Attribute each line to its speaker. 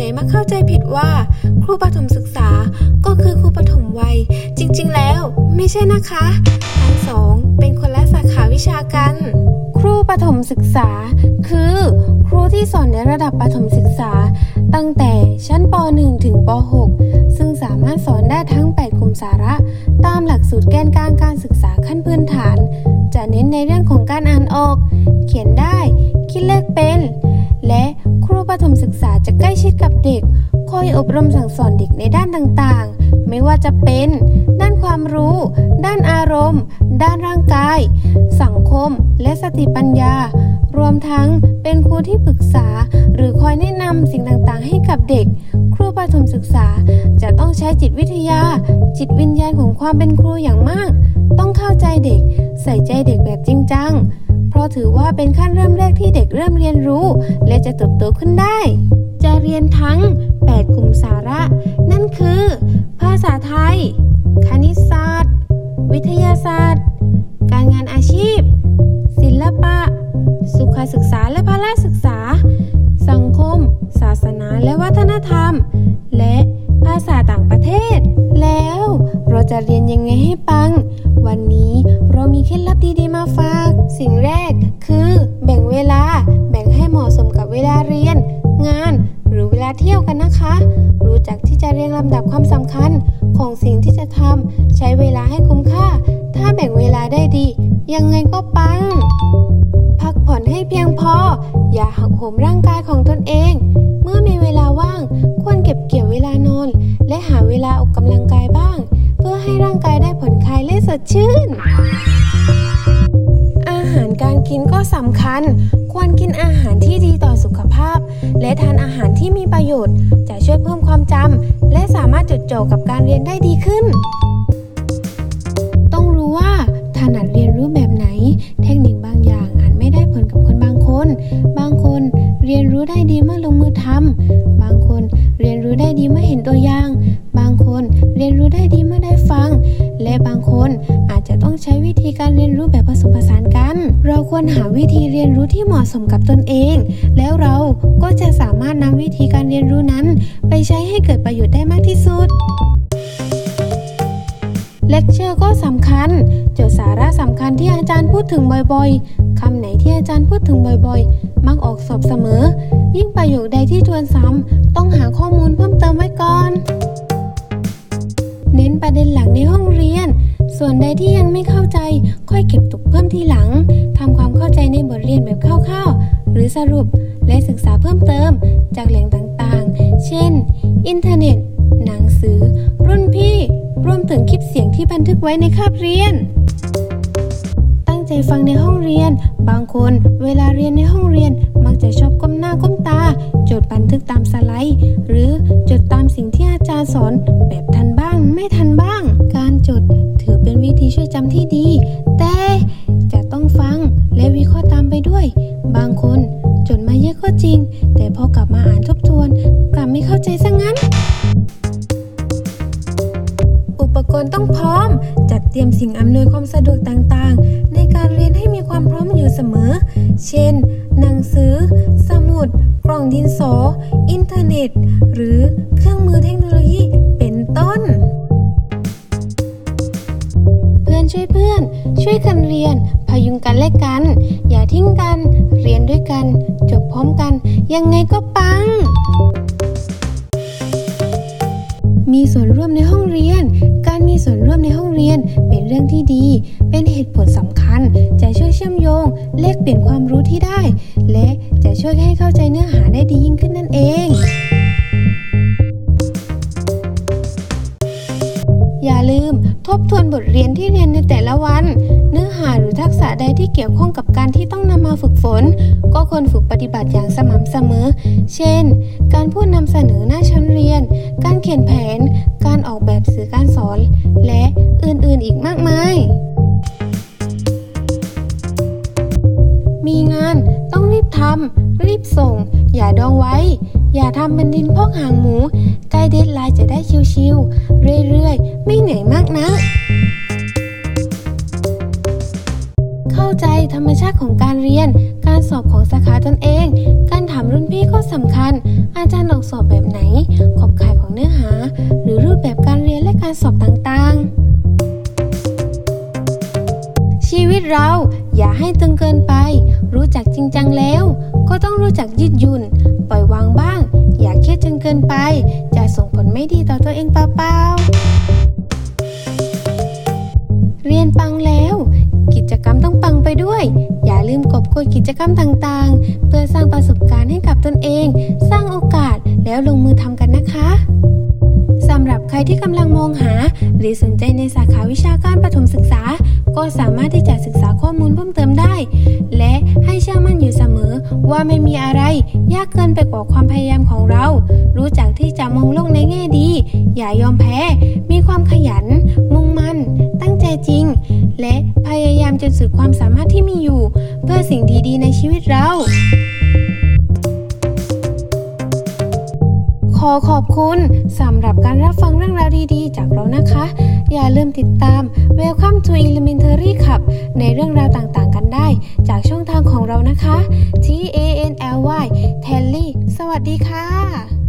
Speaker 1: หญ่มักเข้าใจผิดว่า ครูประถมศึกษาก็คือครูประถมวัย จริงๆ แล้วไม่ใช่นะคะทั้งสองเป็นคนละสาขาวิชากัน ครูประถมศึกษา คือ ครูที่สอนในระดับประถมศึกษา ตั้งแต่ชั้นป .1 ถึงป .6 ซึ่งสามารถสอนได้ทั้ง 8 กลุ่มสาระ ตามหลักสูตรแกนกลางการศึกษาขั้นพื้นฐาน จะเน้นในเรื่องของการอ่านออก เขียนได้ คิดเลขเป็น ประถมศึกษาจะใกล้ชิดกับเด็ก คอยอบรมสั่งสอนเด็กในด้านต่างๆ ไม่ว่าจะเป็น ด้านความรู้ ด้านอารมณ์ ด้านร่างกาย สังคม และสติปัญญา รวมทั้งเป็นครูที่ปรึกษา หรือคอยแนะนำสิ่งต่างๆ ให้กับเด็ก ครูประถมศึกษาจะต้องใช้จิตวิทยา จิตวิญญาณของความเป็นครูอย่างมาก ต้องเข้าใจเด็ก ใส่ใจเด็กแบบจริงจัง ถือว่าเป็นขั้นเริ่มแรกที่เด็กเริ่มเรียนรู้ และจะเติบโตขึ้นได้ จะเรียนทั้ง 8 กลุ่มสาระ นั่นคือ ภาษาไทย คณิตศาสตร์ รียงลำดับความสำคัญของสิ่งที่จะทำใช้เวลาให้คุ้มค่า ถ้าแบ่งเวลาได้ดี ยังไงก็ปัง พักผ่อนให้เพียงพอ อย่าหักโหมร่างกายของตนเอง เมื่อมีเวลาว่าง ควรเก็บเกี่ยวเวลานอน และหาเวลาออกกำลังกายบ้าง เพื่อให้ร่างกายได้ผ่อนคลายและสดชื่นอาหารการกินก็สำคัญ ควรกินอาหารที่ดีต่อสุขภาพ และทานอาหารที่มีประโยชน์ จดจ่อกับการเรียนได้ดีขึ้น ต้องรู้ว่าถนัดเรียนรู้แบบไหน เทคนิคบางอย่างอาจไม่ได้ผลกับคนบางคน บางคนเรียนรู้ได้ดีเมื่อลงมือทำบางคนเรียนรู้ได้ดีเมื่อเห็นตัวอย่าง บางคนเรียนรู้ได้ดีเมื่อได้ฟัง และบางคน ใช้วิธีการเรียนรู้แบบผสมผสานกัน เราควรหาวิธีเรียนรู้ที่เหมาะสมกับตนเอง แล้วเราก็จะสามารถนำวิธีการเรียนรู้นั้น ไปใช้ให้เกิดประโยชน์ได้มากที่สุดเลคเชอร์ก็สำคัญจดสาระสำคัญที่อาจารย์พูดถึงบ่อยๆคำไหนที่อาจารย์พูดถึงบ่อยๆ มักออกสอบเสมอ ยิ่งประโยคใดที่ทวนซ้ำต้องหาข้อมูลเพิ่มเติมไว้ก่อน เน้นประเด็นหลักในห้องเรียน ส่วนใดที่ยังไม่เข้าใจ ค่อยเก็บตกเพิ่มทีหลังทำความเข้าใจในบทเรียนแบบคร่าวๆ หรือสรุปและศึกษาเพิ่มเติม จากแหล่งต่างๆ เช่น อินเทอร์เน็ต หนังสือ รุ่นพี่ รวมถึงคลิปเสียงที่บันทึกไว้ในคาบเรียน ตั้งใจฟังในห้องเรียน บางคนเวลาเรียนในห้องเรียน มักจะชอบก้มหน้าก้มตา จดบันทึกตามสไลด์ หรือจดตามสิ่งที่อาจารย์สอน องดินสอ อินเทอร์เน็ต หรือเครื่องมือเทคโนโลยีเป็นต้น เพื่อนช่วยเพื่อน ช่วยกันเรียน พยุงกันและกัน อย่าทิ้งกัน เรียนด้วยกัน จบพร้อมกัน ยังไงก็ปั แลกเปลี่ยนความรู้ที่ได้ และจะช่วยให้เข้าใจเนื้อหาได้ดียิ่งขึ้นนั่นเอง อย่าลืมทบทวนบทเรียนที่เรียนในแต่ละวัน เนื้อหาหรือทักษะใดที่เกี่ยวข้องกับการที่ต้องนำมาฝึกฝน ก็ควรฝึกปฏิบัติอย่างสม่ำเสมอ เช่น การพูดนำเสนอหน้าชั้นเรียน การเขียนแผน การออกแบบสื่อการสอน และอื่นๆอีกมากมาย อย่าทำเป็นดินพอกหางหมูใกล้เดทไลน์จะได้ชิวๆเรื่อยๆ ไม่เหนื่อยมากนะ เข้าใจธรรมชาติของการเรียน การสอบของสาขาตนเอง การถามรุ่นพี่ก็สำคัญ อาจารย์ออกสอบแบบไหน ขอบข่ายของเนื้อหา หรือรูปแบบการเรียนและการสอบต่างๆชีวิตเราอย่าให้ตึงเกินไป รู้จักจริงจังแล้ว ก็ต้องรู้จักยืดหยุ่น ปล่อยวางบ้าง อย่าเครียดจนเกินไป จะส่งผลไม่ดีต่อตัวเองเปล่าๆ เรียนปังแล้ว กิจกรรมต้องปังไปด้วย อย่าลืมกบโกยกิจกรรมต่างๆ เพื่อสร้างประสบการณ์ให้กับตนเอง สร้างโอกาสแล้วลงมือทำกันนะคะสำหรับใครที่กำลังมองหา หรือสนใจในสาขาวิชาการประถมศึกษา ก็สามารถที่จะศึกษาข้อมูลเพิ่มเติมได้ และให้เชื่อมั่นอยู่เสมอ ว่าไม่มีอะไรยากเกินไปกว่าความพยายามของเรา รู้จักที่จะมองโลกในแง่ดี อย่ายอมแพ้ มีความขยัน มุ่งมั่น ตั้งใจจริง และพยายามจนสุดความสามารถที่มีอยู่ เพื่อสิ่งดีๆ ในชีวิตเราขอขอบคุณสำหรับการรับฟังเรื่องราวดีๆ จากเรานะคะ อย่าลืมติดตาม Welcome to Elementary ขับในเรื่องราวต่างๆกัน จากช่องทางของเรานะคะ T A N L Y Telly สวัสดีค่ะ